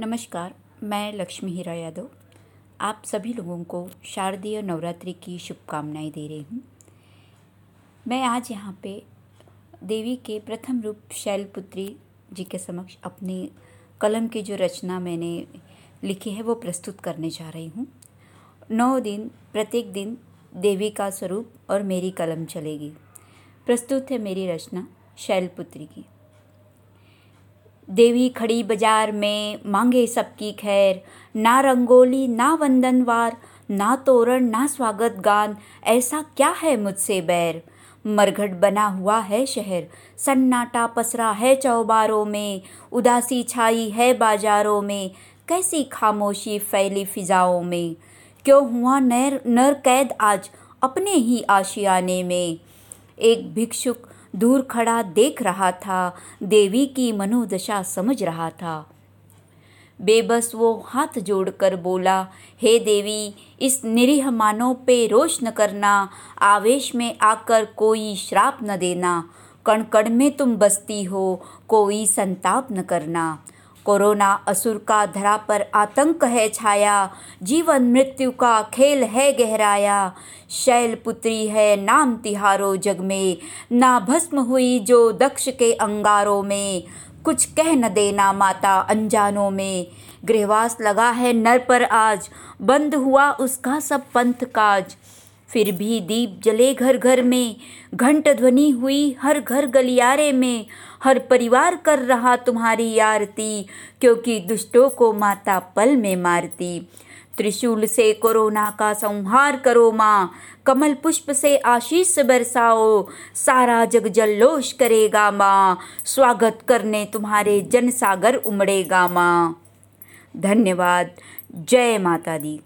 नमस्कार, मैं लक्ष्मी हीरा यादव। आप सभी लोगों को शारदीय नवरात्रि की शुभकामनाएँ दे रही हूँ। मैं आज यहाँ पे देवी के प्रथम रूप शैलपुत्री जी के समक्ष अपनी कलम की जो रचना मैंने लिखी है, वो प्रस्तुत करने जा रही हूँ। नौ दिन, प्रत्येक दिन देवी का स्वरूप और मेरी कलम चलेगी। प्रस्तुत है मेरी रचना शैलपुत्री की। देवी खड़ी बाज़ार में मांगे सबकी खैर। ना रंगोली, ना वंदनवार, ना तोरण, ना स्वागत गान, ऐसा क्या है मुझसे बैर? मरघट बना हुआ है शहर, सन्नाटा पसरा है चौबारों में, उदासी छाई है बाजारों में, कैसी खामोशी फैली फिजाओं में? क्यों हुआ नर नर कैद आज अपने ही आशियाने में? एक भिक्षुक दूर खड़ा देख रहा था। देवी की मनोदशा समझ रहा था। बेबस वो हाथ जोड़कर बोला, हे देवी, इस निरीह मानव पे रोष न करना, आवेश में आकर कोई श्राप न देना। कण कण में तुम बसती हो, कोई संताप न करना। कोरोना असुर का धरा पर आतंक है छाया, जीवन मृत्यु का खेल है गहराया। शैल पुत्री है नाम तिहारो जग में, ना भस्म हुई जो दक्ष के अंगारों में। कुछ कह न देना माता अनजानों में। गृहवास लगा है नर पर आज, बंद हुआ उसका सब पंथ काज। फिर भी दीप जले घर घर में, घंट ध्वनि हुई हर घर गलियारे में। हर परिवार कर रहा तुम्हारी आरती, क्योंकि दुष्टों को माता पल में मारती। त्रिशूल से कोरोना का संहार करो माँ, कमल पुष्प से आशीष बरसाओ। सारा जग जल्लोष करेगा माँ, स्वागत करने तुम्हारे जनसागर उमड़ेगा माँ। धन्यवाद। जय माता दी।